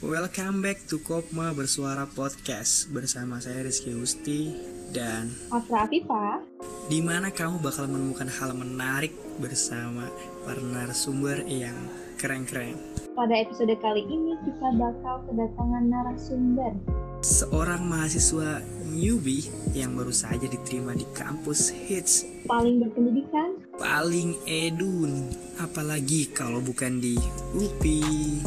Welcome back to Kopma Bersuara Podcast bersama saya Rizky Gusti dan Afra Afifa di mana kamu bakal menemukan hal menarik bersama para narasumber yang keren-keren. Pada episode kali ini kita bakal kedatangan narasumber Seorang mahasiswa newbie yang baru saja diterima di kampus hits paling berpendidikan paling edun apalagi kalau bukan di UPI.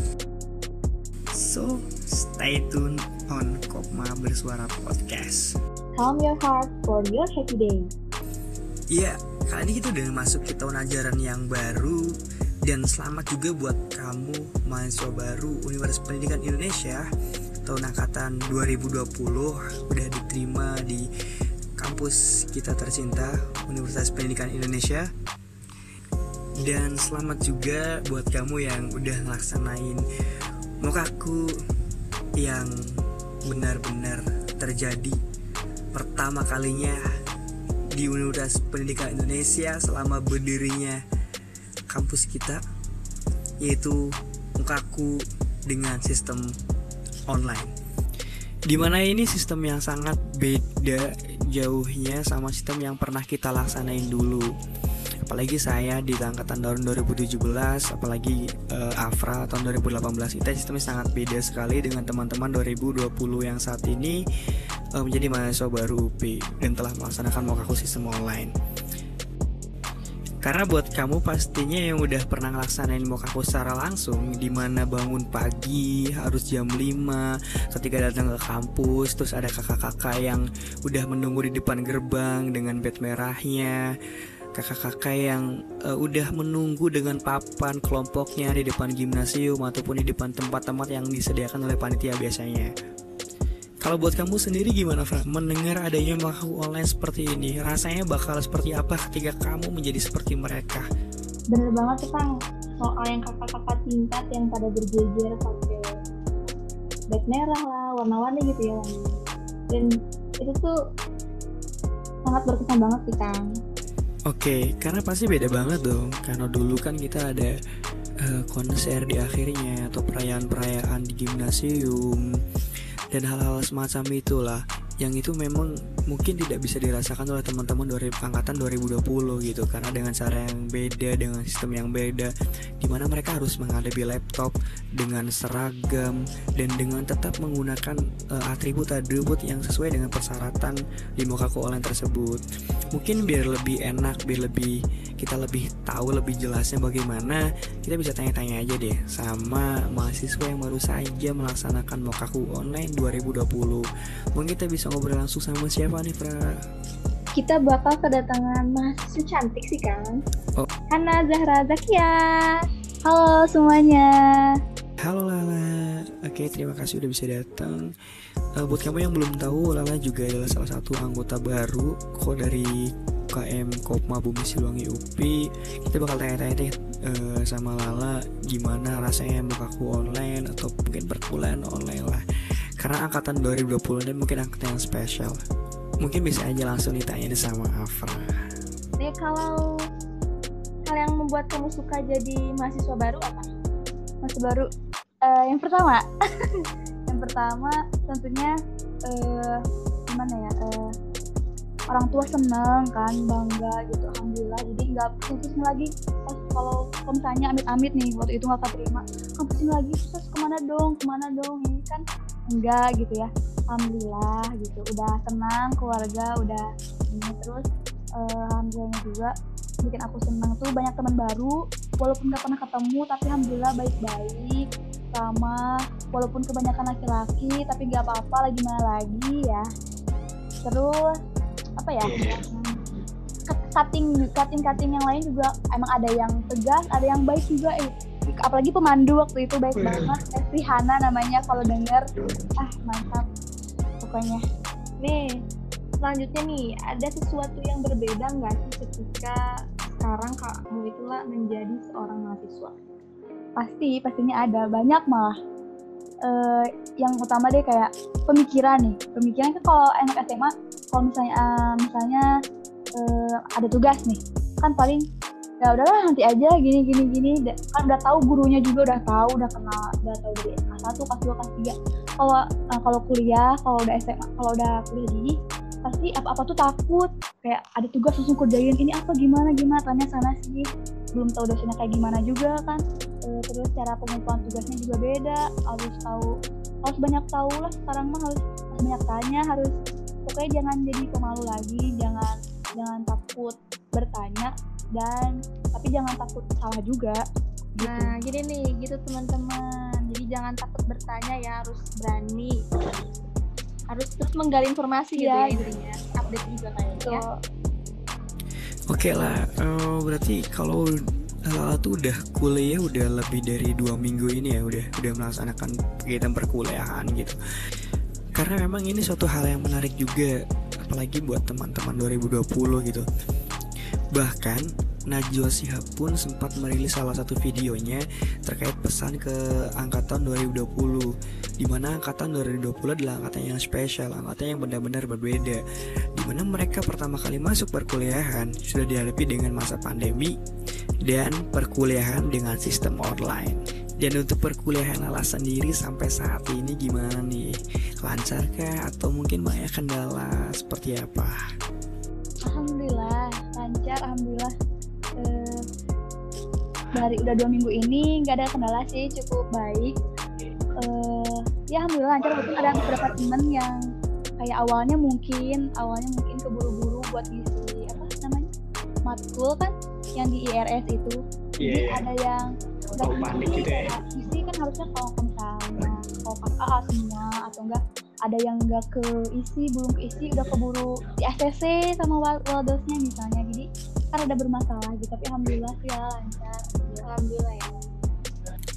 So, stay tune on Kopma Bersuara Podcast. Calm your heart for your happy day. Iya, kali ini kita udah masuk ke tahun ajaran yang baru. Dan selamat juga buat kamu mahasiswa baru Universitas Pendidikan Indonesia. Tahun angkatan 2020 udah diterima di kampus kita tercinta Universitas Pendidikan Indonesia. Dan selamat juga buat kamu yang udah ngelaksanain mokaku yang benar-benar terjadi pertama kalinya di Universitas Pendidikan Indonesia selama berdirinya kampus kita yaitu mukaku dengan sistem online. Di mana ini sistem yang sangat beda jauhnya sama sistem yang pernah kita laksanain dulu apalagi saya di angkatan tahun 2017 apalagi uh, Afra tahun 2018 kita sistemnya sangat beda sekali dengan teman-teman 2020 yang saat ini uh, menjadi mahasiswa baru UP dan telah melaksanakan mokaku sistem online. Karena buat kamu pastinya yang udah pernah ngelaksanain mokaku secara langsung Di mana bangun pagi harus jam 5 Ketika datang ke kampus Terus ada kakak-kakak yang udah menunggu di depan gerbang Dengan bed merahnya kakak-kakak yang uh, udah menunggu dengan papan kelompoknya di depan gimnasium ataupun di depan tempat-tempat yang disediakan oleh panitia biasanya. Kalau buat kamu sendiri gimana, Fra? Mendengar adanya makhluk online seperti ini, rasanya bakal seperti apa ketika kamu menjadi seperti mereka? Bener banget tuh Kang, soal yang kakak-kakak tingkat yang pada berjejer pakai bag merah lah, warna-warni gitu ya. Dan itu tuh sangat berkesan banget sih Kang Oke, karena pasti beda banget dong. Karena dulu kan kita ada uh, konser di akhirnya atau perayaan-perayaan di gimnasium dan hal-hal semacam itulah yang itu memang mungkin tidak bisa dirasakan oleh teman-teman dari angkatan 2020 gitu. Karena dengan cara yang beda dengan sistem yang beda di mana mereka harus menghadapi laptop dengan seragam dan dengan tetap menggunakan atribut-atribut yang sesuai dengan persyaratan di Mokaku Online tersebut. Mungkin biar lebih enak biar lebih kita lebih tahu lebih jelasnya bagaimana kita bisa tanya-tanya aja deh sama mahasiswa yang baru saja melaksanakan Mokaku Online 2020 mungkin kita bisa ngobrol langsung sama siapa nih Fra? Kita bakal kedatangan mahasiswa cantik sih kan oh. Hana Zahra Zakia Halo semuanya Halo Lala, oke terima kasih udah bisa datang. Uh, buat kamu yang belum tahu, Lala juga adalah salah satu anggota baru kok dari KM Kopma Bumi Siluwangi UPI. Kita bakal tanya-tanya deh uh, sama Lala gimana rasanya bukaku online atau mungkin perkuliahan online lah. Karena angkatan 2020 ini mungkin angkatan yang spesial. Mungkin bisa aja langsung ditanya deh sama Afra. Ya kalau hal yang membuat kamu suka jadi mahasiswa baru apa? Mahasiswa baru? Uh, yang pertama. Yang pertama tentunya uh, gimana ya uh, orang tua seneng kan bangga gitu alhamdulillah. Jadi nggak pusing lagi. Pas kalau kalau misalnya amit-amit nih waktu itu nggak terima kamu pusing lagi? Terus ke mana dong? Ke mana dong? Ini kan enggak gitu ya. Alhamdulillah gitu. Udah tenang keluarga udah ini terus. Uh, alhamdulillahnya juga bikin aku senang tuh. Banyak teman baru walaupun nggak pernah ketemu tapi alhamdulillah baik-baik sama. Walaupun kebanyakan laki-laki tapi nggak apa-apa lagi mana lagi ya. Terus apa ya? Cutting cutting cutting yang lain juga emang ada yang tegas ada yang baik juga eh apalagi pemandu waktu itu baik banget. Esti Hana namanya kalau denger. Ah mantap. Pokoknya. Nih selanjutnya nih ada sesuatu yang berbeda nggak sih ketika sekarang kamu itulah menjadi seorang mahasiswa? Pasti pastinya ada. Banyak malah. Uh, yang utama deh kayak pemikiran nih. Pemikiran kan kalau anak SMA kalau misalnya uh, misalnya uh, ada tugas nih kan paling ya udahlah nanti aja gini gini gini. Kan udah tahu gurunya juga udah tahu udah kenal udah tahu dari kelas 1 kelas 2 kelas 3 kalau uh, kalau kuliah kalau udah SMA kalau udah kuliah gini pasti apa-apa tuh takut. Kayak ada tugas langsung kerjain ini apa? Gimana? Gimana? Tanya sana sih belum tahu dosennya kayak gimana juga kan. E, terus cara pengumpulan tugasnya juga beda. Harus tahu harus banyak tahu lah. Sekarang mah harus, harus banyak tanya harus pokoknya jangan jadi pemalu lagi. Jangan jangan takut bertanya dan tapi jangan takut salah juga gitu. nah gini nih gitu teman-teman jadi jangan takut bertanya ya harus berani harus terus menggali informasi gitu ya, ya intinya update juga kayaknya ya. Oke okay lah, uh, berarti kalau Lala tuh udah kuliah udah lebih dari dua minggu ini ya udah udah melaksanakan kegiatan perkuliahan gitu. Karena memang ini suatu hal yang menarik juga, apalagi buat teman-teman 2020 gitu. Bahkan Najwa Shihab pun sempat merilis salah satu videonya terkait pesan ke angkatan 2020 di mana angkatan 2020 adalah angkatan yang spesial, angkatan yang benar-benar berbeda di mana mereka pertama kali masuk perkuliahan sudah dihadapi dengan masa pandemi dan perkuliahan dengan sistem online. Dan untuk perkuliahan Lala sendiri sampai saat ini gimana nih? Lancarkah atau mungkin banyak kendala seperti apa? Dari udah dua minggu ini nggak ada kendala sih cukup baik. Eh, ya alhamdulillah lancar walaupun ada beberapa temen yang kayak awalnya mungkin awalnya mungkin keburu-buru buat ngisi apa namanya matkul kan yang di IRS itu. Yeah, jadi yeah. ada yang nggak panik gitu ya. isi kan harusnya kalau misalnya kalau KKA semua atau enggak ada yang nggak ke isi belum ke isi udah keburu di ACC sama waldosnya misalnya. Jadi kan ada bermasalah gitu tapi alhamdulillah sih ya lancar alhamdulillah ya.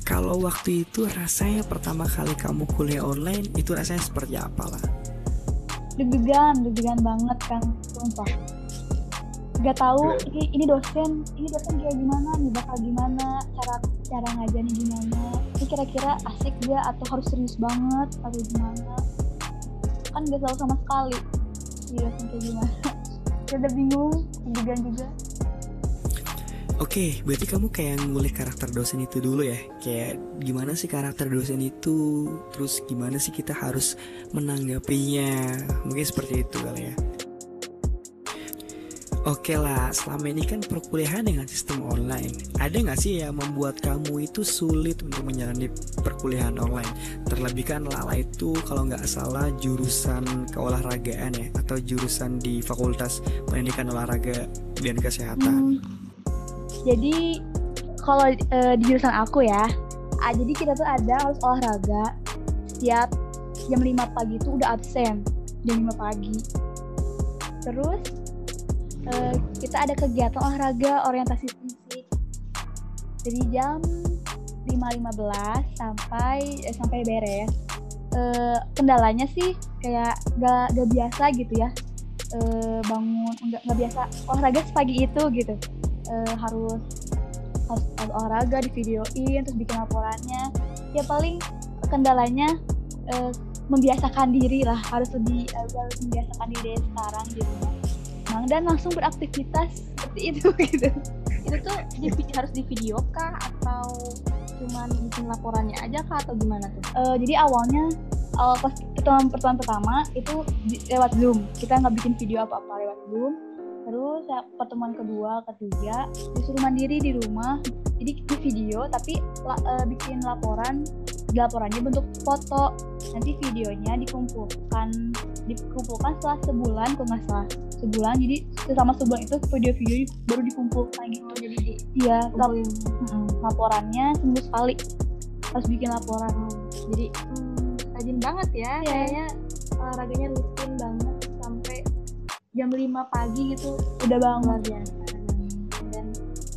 Kalau waktu itu rasanya pertama kali kamu kuliah online itu rasanya seperti apa lah deg-degan deg-degan banget kan sumpah. Gak tahu ini ini dosen ini dosen kayak gimana nih bakal gimana cara cara ngajarnya gimana. Ini kira-kira asik dia atau harus serius banget atau gimana? Kan gak tahu sama sekali iya kayak gimana. Udah bingung juga juga Oke, okay, berarti kamu kayak ngulik karakter dosen itu dulu ya Kayak gimana sih karakter dosen itu Terus gimana sih kita harus menanggapinya Mungkin seperti itu kali ya Oke lah, selama ini kan perkuliahan dengan sistem online. Ada nggak sih yang membuat kamu itu sulit untuk menjalani perkuliahan online? Terlebih kan Lala itu kalau nggak salah jurusan keolahragaan ya, atau jurusan di Fakultas Pendidikan Olahraga dan Kesehatan. Hmm. Jadi kalau e, di jurusan aku ya, ah, jadi kita tuh ada harus olahraga setiap jam 5 pagi itu udah absen jam 5 pagi. Terus uh, kita ada kegiatan olahraga orientasi fisik. Dari jam 5.15 sampai eh, sampai beres. Uh, kendalanya sih kayak gak, gak biasa gitu ya. Uh, bangun nggak nggak biasa olahraga sepagi itu gitu uh, harus harus, olahraga di videoin terus bikin laporannya. Ya paling kendalanya uh, membiasakan diri lah. Harus lebih uh, harus membiasakan diri sekarang di rumah tenang dan langsung beraktivitas seperti itu gitu. Itu tuh di, harus di video kah? Atau cuman bikin laporannya aja kah? Atau gimana tuh? Uh, jadi awalnya awal pas pertemuan pertemuan pertama itu lewat zoom. Kita nggak bikin video apa apa lewat zoom terus ya, pertemuan kedua ketiga disuruh mandiri di rumah. Jadi di video tapi la, uh, bikin laporan. Laporannya bentuk foto. Nanti videonya dikumpulkan dikumpulkan setelah sebulan kalau nggak salah. Sebulan jadi selama sebulan itu video-video baru dikumpulkan gitu. Jadi di, iya lap, mm, laporannya seminggu sekali. Harus bikin laporan. Jadi hmm, rajin banget ya yeah. kayaknya olahraganya rutin banget jam 5 pagi gitu udah bangun. Ya dan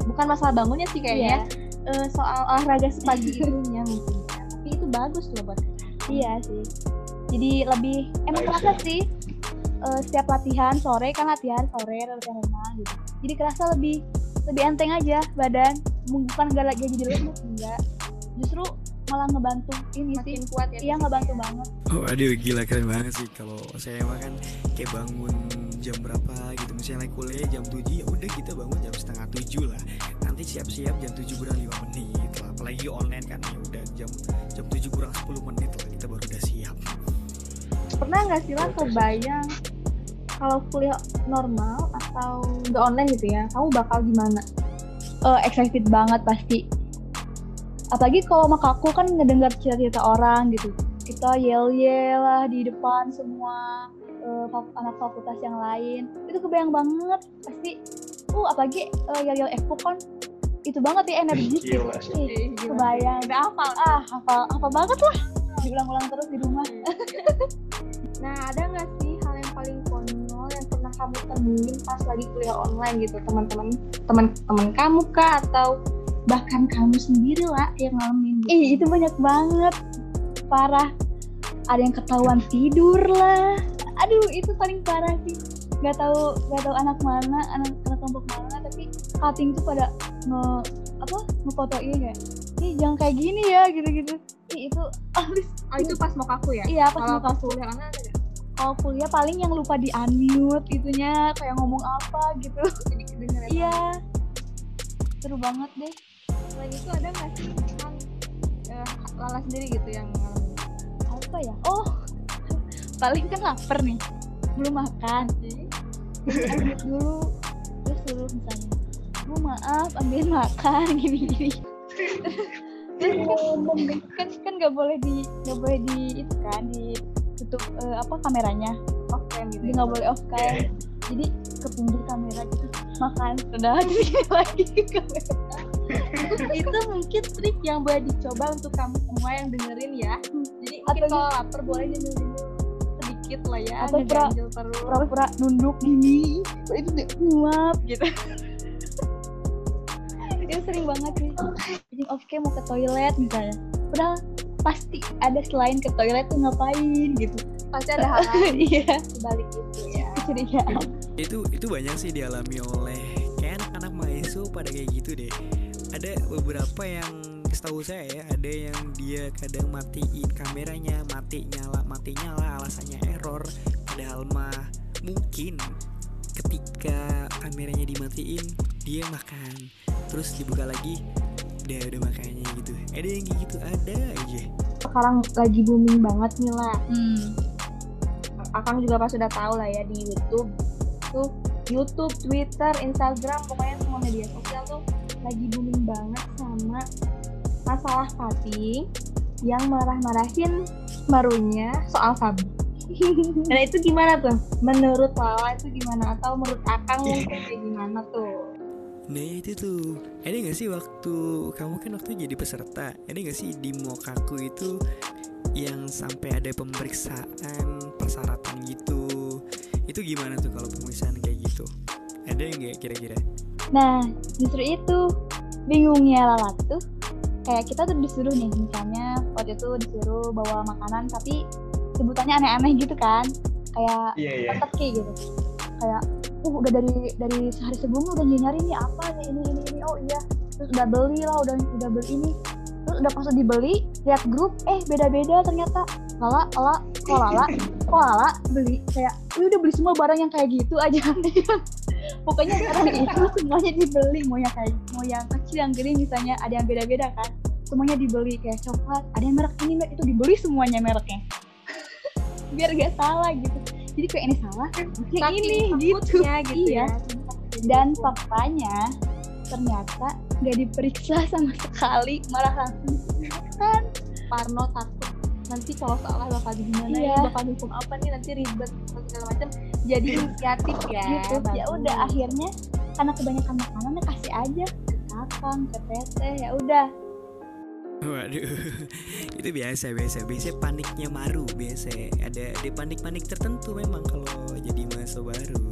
bukan masalah bangunnya sih kayaknya yeah. uh, soal olahraga sepagi itu ya mungkin. Tapi itu bagus loh buat iya sih. Jadi lebih emang kerasa sih. uh, setiap latihan sore kan latihan sore latihan renang gitu. Jadi kerasa lebih lebih enteng aja badan. Bukan gak lagi jadi lemot enggak justru malah ngebantu ini Makin sih kuat ya iya ngebantu ya. banget. Oh aduh gila keren banget sih. Kalau saya makan kayak bangun jam berapa gitu misalnya lagi kuliah jam 7 ya udah kita bangun jam setengah tujuh lah. Nanti siap-siap jam 7 kurang 5 menit lah apalagi online kan ya udah jam jam 7 kurang 10 menit lah kita baru udah siap. Pernah nggak sih lah kebayang kalau kuliah normal atau nggak online gitu ya kamu bakal gimana? Uh, excited banget pasti. Apalagi kalau aku kan ngedengar cerita-cerita orang gitu. Kita yel yel lah di depan semua uh, anak fakultas yang lain. Itu kebayang banget pasti. Uh apalagi uh, yel yel expo kan itu banget ya energis gitu. Ih, kebayang. Udah hafal. Ah hafal hafal banget lah. Diulang-ulang terus di rumah. Nah ada nggak sih hal yang paling konyol yang pernah kamu temuin pas lagi kuliah online gitu? Teman-teman teman-teman kamu kah? Atau bahkan kamu sendiri lah yang ngalamin gitu. ih itu banyak banget. Parah. Ada yang ketahuan tidur lah aduh itu paling parah sih. Nggak tahu nggak tahu anak mana anak anak kelompok mana tapi cutting tuh pada nge apa ngefotoin kayak ih jangan kayak gini ya gitu-gitu. Ih itu abis. Oh, itu pas mau kaku ya? Iya pas mau kaku kuliah kalau kuliah paling yang lupa di unmute itunya kayak ngomong apa gitu. Iya. Seru banget deh. Selain itu ada nggak sih? Kan eh, lala sendiri gitu yang apa ya? Oh paling kan lapar nih belum makan. Ambil dulu terus dulu misalnya bu maaf ambil makan gini gini terus kan kan kan nggak boleh di nggak boleh di itu kan ditutup eh, apa kameranya. Off cam gitu jadi ya? nggak boleh off cam. Jadi ke pinggir kamera gitu makan sudah lagi ke kamera. Itu mungkin trik yang boleh dicoba untuk kamu semua yang dengerin ya. Jadi mungkin Atau kalau lapar boleh nyemil sedikit lah ya Atau pura- terus. pura-pura nunduk gini itu nguap gitu. Itu sering banget sih. Jadi off cam mau ke toilet misalnya. Padahal pasti ada selain ke toilet tuh ngapain gitu. Pasti ada hal lain. Iya. Sebalik itu ya. Kecurigaan itu itu banyak sih dialami oleh kayak anak-anak mahasiswa pada kayak gitu deh. Ada beberapa yang setahu saya ya ada yang dia kadang matiin kameranya mati nyala mati nyala alasannya error. Padahal mah mungkin ketika kameranya dimatiin dia makan. Terus dibuka lagi udah udah makannya gitu. Ada yang kayak gitu ada aja. Sekarang lagi booming banget nih lah. Hmm. Akang juga pasti udah tahu lah ya di YouTube tuh YouTube, Twitter, Instagram, pokoknya semua media sosial tuh lagi booming banget sama masalah cutting yang marah-marahin barunya soal sabi. nah itu gimana tuh? Menurut Lala itu gimana? Atau menurut Akang mungkin kayak gimana tuh? Nah itu tuh Ada gak sih waktu Kamu kan waktu jadi peserta Ada gak sih di Mokaku itu Yang sampai ada pemeriksaan Persyaratan gitu Itu gimana tuh kalau pemeriksaan kayak gitu Ada nggak kira-kira nah justru itu bingungnya Lala tuh kayak kita tuh disuruh nih misalnya waktu itu disuruh bawa makanan tapi sebutannya aneh-aneh gitu kan. Kayak Iya iya. teka gitu. Kayak uh udah dari dari sehari sebelumnya udah nyari nih apa nih ini ini ini oh iya. Terus udah beli lah udah udah beli ini. Terus udah pas dibeli lihat grup eh beda-beda ternyata. Lala lala kok lala kok lala beli kayak "Ih, udah beli semua barang yang kayak gitu aja. Pokoknya sekarang itu semuanya dibeli mau yang kayak mau yang kecil yang gede misalnya ada yang beda-beda kan semuanya dibeli kayak coklat ada yang merek ini merek itu dibeli semuanya mereknya. Biar gak salah gitu. Jadi kayak ini salah Saking ini gitu. gitu iya. Ya. dan faktanya ternyata nggak diperiksa sama sekali malah langsung kan. Parno takut nanti kalau salah bakal gimana Iya. ya bakal hukum apa nih nanti ribet segala macam. Jadi inisiatif ya gitu. Ya udah akhirnya karena kebanyakan makanan ya kasih aja ke kakang ke teteh ya udah. Waduh Itu biasa biasa Biasa paniknya maru Biasa. Ada ada panik-panik tertentu memang Kalau jadi mahasiswa baru.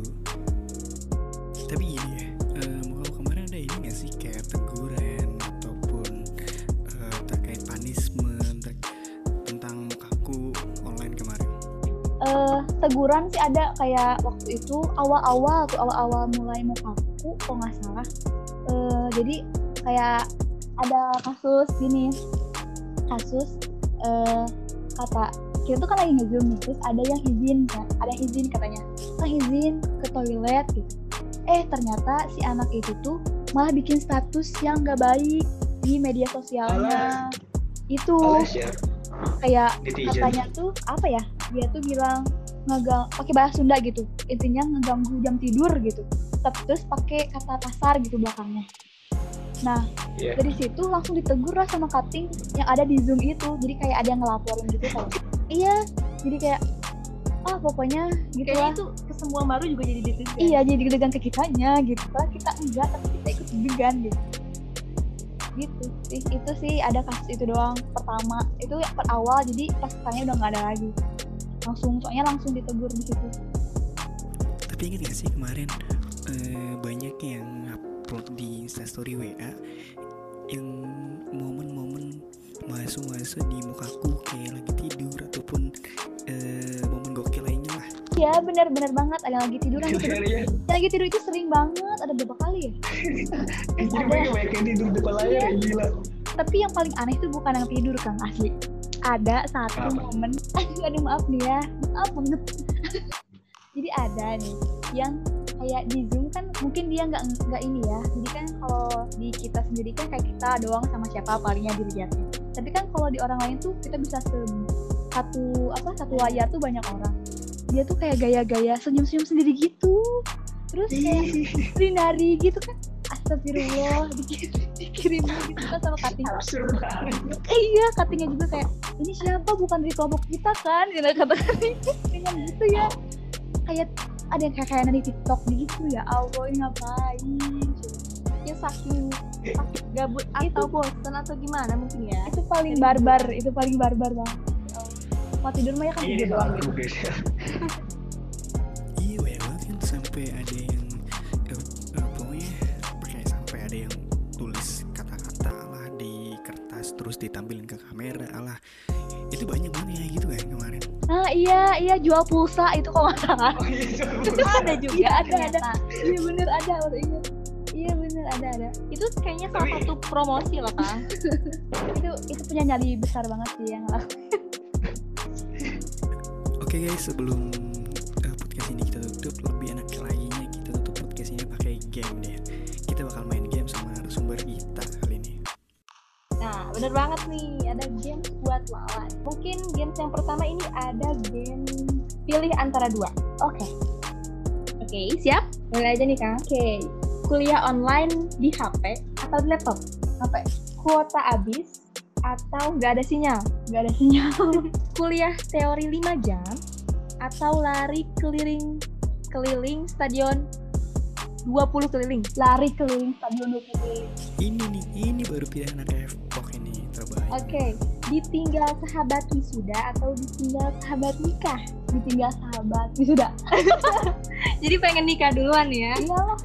Tapi gini ya em, Kalau kemarin ada ini gak sih Kayak teguran Ataupun eh, Terkait punishment ter- Tentang kaku online kemarin? Eh teguran sih ada kayak waktu itu awal-awal tuh awal-awal mulai mau kaku kok nggak salah. Eh, jadi kayak ada kasus gini. Kasus eh kata kita tuh kan lagi ngezoom nih terus ada yang izin kan? Ada yang izin katanya. Ah izin ke toilet gitu? Eh ternyata si anak itu tuh malah bikin status yang gak baik di media sosialnya. Itu Oleh share kayak netizen. katanya tuh apa ya dia tuh bilang ngegang pakai bahasa Sunda gitu. Intinya ngeganggu jam tidur gitu. Terus pakai kata kasar gitu belakangnya nah Iya. dari situ langsung ditegur lah sama cutting yang ada di zoom itu. Jadi kayak ada yang ngelaporin gitu kayak iya. Jadi kayak ah pokoknya gitu Kayaknya lah. itu ke semua baru juga jadi ditekan. iya jadi deg-degan ke kitanya gitu Padahal kita enggak tapi kita ikut deg-degan gitu. Gitu sih. Itu sih ada kasus itu doang. Pertama itu yang per awal. Jadi pas sekarangnya udah nggak ada lagi. Langsung soalnya langsung ditegur di situ. Tapi ingat gak sih kemarin eh, banyak yang upload di instastory WA yang momen-momen masuk-masuk di mukaku kayak lagi tidur ataupun eh, momen gokil lainnya lah. ya benar-benar banget ada yang lagi tidur lagi tidur Iya, iya. yang lagi tidur itu sering banget ada berapa kali ya Jadi mereka banyak yang tidur depan layar Iya. ya gila. tapi yang paling aneh itu bukan yang tidur kang asli ada satu Apa? momen aduh maaf nih ya maaf banget jadi ada nih yang kayak di zoom kan mungkin dia nggak nggak ini ya. Jadi kan kalau di kita sendiri kan kayak kita doang sama siapa palingnya dilihatnya tapi kan kalau di orang lain tuh kita bisa se- satu apa satu layar tuh banyak orang. Dia tuh kayak gaya-gaya senyum-senyum sendiri gitu. Terus kayak nari gitu kan. Astagfirullah dikirim dikirim gitu kan sama. Eh, iya cuttingnya juga kayak ini siapa? Bukan dari kelompok kita kan? Gitu kata dengan gitu ya. Kayak ada yang kayak kayak di TikTok gitu ya Allah ini ngapain Ya saking saking gabut atau bosan atau gimana mungkin ya. itu paling Jadi barbar itu paling barbar banget Ya Allah. mau tidur mah ya kan Ini tidur doang gitu. Iya banget kan sampai ada yang eh, pokoknya kayak sampai ada yang tulis kata-kata lah di kertas terus ditampilin ke kamera lah itu banyak banget ya gitu kan ah iya iya jual pulsa itu kok nggak salah Oh iya. ada juga Iya, ada, ternyata. iya bener ada baru ingat iya bener ada ada Itu kayaknya salah Tapi- satu promosi loh kang. itu itu punya nyali besar banget sih yang ngelakuin Oke guys, sebelum uh, podcast ini kita tutup, lebih enak lagi kita tutup podcast ini pakai game deh. Kita bakal main bener banget nih, ada games buat lawan. Mungkin games yang pertama ini ada game pilih antara dua. oke Oke, siap? Mulai aja nih, Kang. Oke. Kuliah online di HP atau di laptop? apa Kuota habis atau nggak ada sinyal? nggak ada sinyal Kuliah teori 5 jam atau lari keliling keliling stadion 20 keliling? lari keliling stadion 20 keliling Ini nih, ini baru pilihan anak Oke, ditinggal sahabat wisuda atau ditinggal sahabat nikah? ditinggal sahabat sudah Jadi pengen nikah duluan ya? iyalah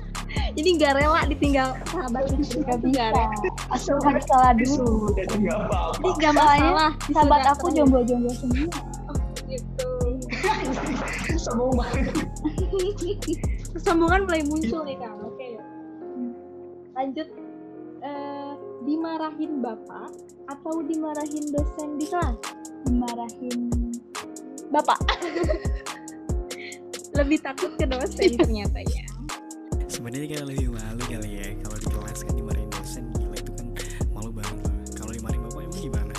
Jadi nggak rela ditinggal sahabat wisuda? nggak rela. asal harus salah dulu. Jadi nggak masalah. sahabat wisuda aku jomblo-jomblo semua gitu. Sombong banget. Kesombongan mulai muncul nih kang. Oke. Lanjut. Eh, dimarahin bapak atau dimarahin dosen di kelas? dimarahin bapak Lebih takut ke dosen ternyata ya. Sebenarnya kan lebih malu kali ya kalau di kelas kan dimarahin dosen gila itu kan malu banget. Kalau dimarahin bapak emang gimana?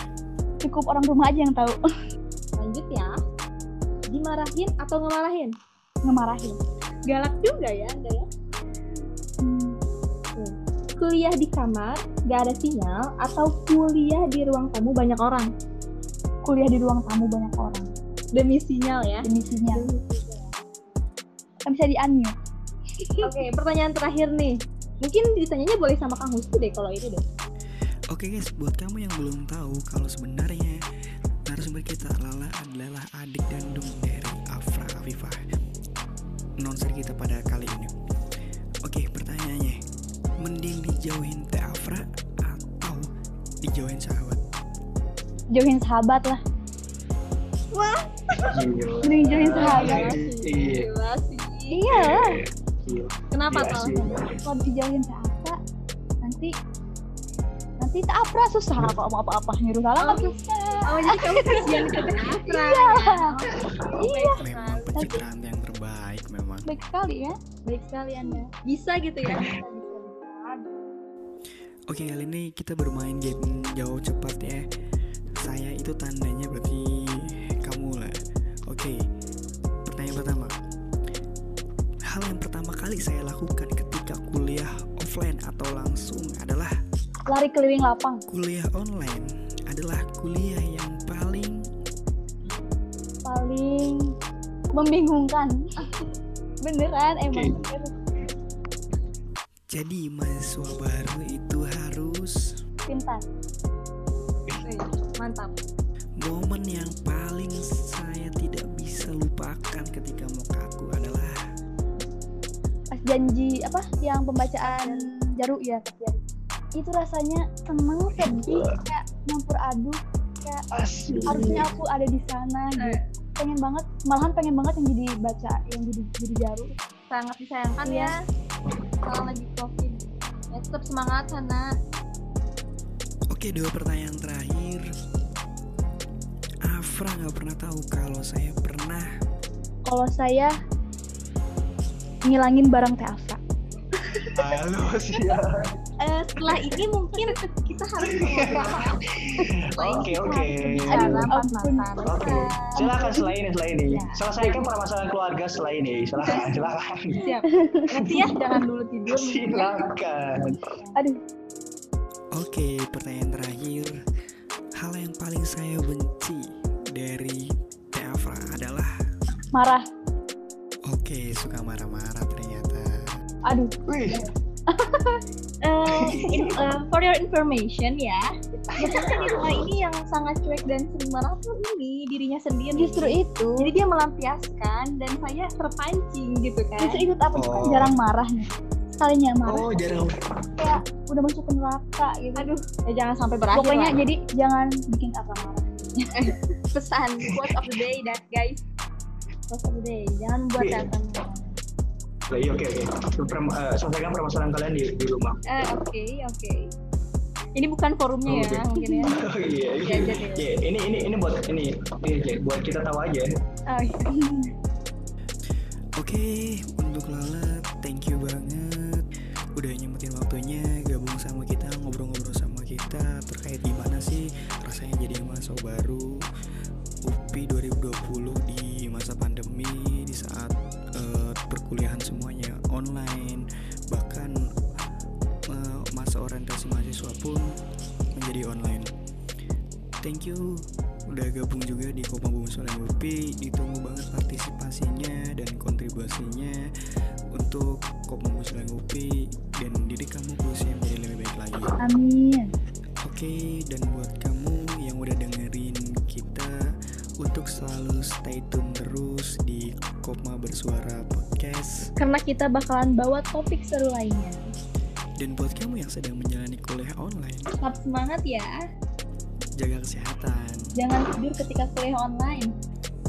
cukup orang rumah aja yang tahu Lanjut ya. Dimarahin atau ngemarahin? ngemarahin Galak juga ya anda ya. Kuliah di kamar, gak ada sinyal, atau kuliah di ruang tamu banyak orang? kuliah di ruang tamu banyak orang Demi sinyal ya. demi sinyal Demi sinyal. kan bisa di Oke, pertanyaan terakhir nih. Mungkin ditanyanya boleh sama Kang Husnu deh kalau ini deh. Oke guys, buat kamu yang belum tahu kalau sebenarnya narasumber kita Lala adalah adik kandung dari Afra Afifah Nonser kita pada kali ini Mending dijauhin Teh Afra atau dijauhin sahabat? jauhin sahabat lah Gila. mending jauhin sahabat Iya. Gila sih. iya. Kenapa kalau sih. kalau dijauhin sahabat nanti nanti tak apa susah kok mau apa-apa nyuruh salah nggak bisa Oh, jadi kamu kasihan ke Teh Afra. iya Iya. Memang pencitraan yang terbaik memang baik sekali ya Baik sekali Anda. Bisa gitu ya. Oke kali ini kita bermain game jauh cepat ya saya itu tandanya berarti kamu lah. Oke. Pertanyaan pertama. Hal yang pertama kali saya lakukan ketika kuliah offline atau langsung adalah Lari keliling lapang. kuliah online adalah kuliah yang paling Paling membingungkan. Beneran emang. bener. Jadi mahasiswa baru itu harus Pintar. Mantap momen yang paling saya tidak bisa lupakan ketika mau ke aku adalah Pas janji apa yang pembacaan jaru ya. Itu rasanya seneng sedih kayak nyampur aduk kayak Asli. harusnya aku ada di sana gitu. pengen banget malahan pengen banget yang jadi baca yang jadi jadi jaru sangat disayangkan Iya. ya sekarang lagi covid ya tetap semangat Hana. Oke dua pertanyaan terakhir. Afra nggak pernah tahu kalau saya pernah kalau saya ngilangin barang Teh Afra Halo sih. Eh, setelah ini mungkin kita harus Oke oke. Oke, silakan setelah ini setelah ini. Ya. Selesaikan permasalahan keluarga setelah ini. Silakan, silakan. siap. Nanti ya jangan dulu tidur. Silakan. aduh. Oke pertanyaan terakhir. Hal yang paling saya benci dari Teh Afra adalah marah. Oke suka marah-marah ternyata. Aduh. Wih, Eh, in- eh, for your information ya. Biasanya di rumah ini yang sangat cuek dan sering marah tuh ini dirinya sendiri. Justru itu. Jadi dia melampiaskan dan saya terpancing gitu kan. Justru itu apa Oh. jarang marah nih. Sekalinya marah. Oh jarang. Kayak udah masuk ke neraka gitu. Aduh. Ya jangan sampai berakhir pokoknya lah. jadi jangan bikin apa marah. Pesan quote of the day that guys. Quote of the day. Jangan buat kata marah Baik, oke oke. Perm- eh, Selesaikan permasalahan kalian di, di rumah. Eh, oke oke ini bukan forumnya ya Oke. mungkin ya Oh iya, iya. Iya, jadi. Iya, ini ini ini buat ini, ini buat kita tahu aja. oh, iya. Oke untuk Lala thank you banget Udah nyempetin waktunya gabung sama kita Ngobrol-ngobrol sama kita Terkait online. Bahkan eh, masa orientasi mahasiswa pun menjadi online. Thank you udah gabung juga di Kopma Bumi Soleh ditunggu banget partisipasinya dan kontribusinya untuk Kopma Bumi Soleh dan diri kamu khususnya menjadi lebih baik lagi. Amin. Oke dan buat untuk selalu stay tune terus di Kopma Bersuara Podcast. Karena kita bakalan bawa topik seru lainnya. Dan buat kamu yang sedang menjalani kuliah online tetap semangat ya. jaga kesehatan. Jangan tidur ketika kuliah online.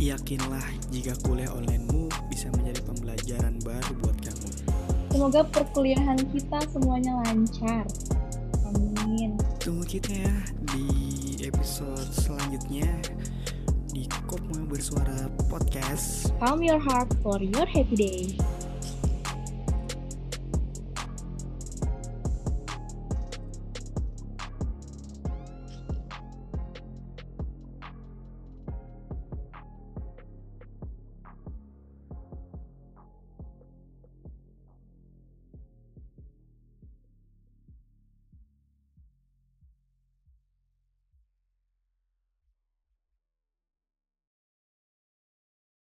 Yakinlah jika kuliah onlinemu bisa menjadi pembelajaran baru buat kamu. Semoga perkuliahan kita semuanya lancar. Amin. Tunggu kita ya di episode selanjutnya di Kopma Bersuara Podcast. calm your heart for your happy day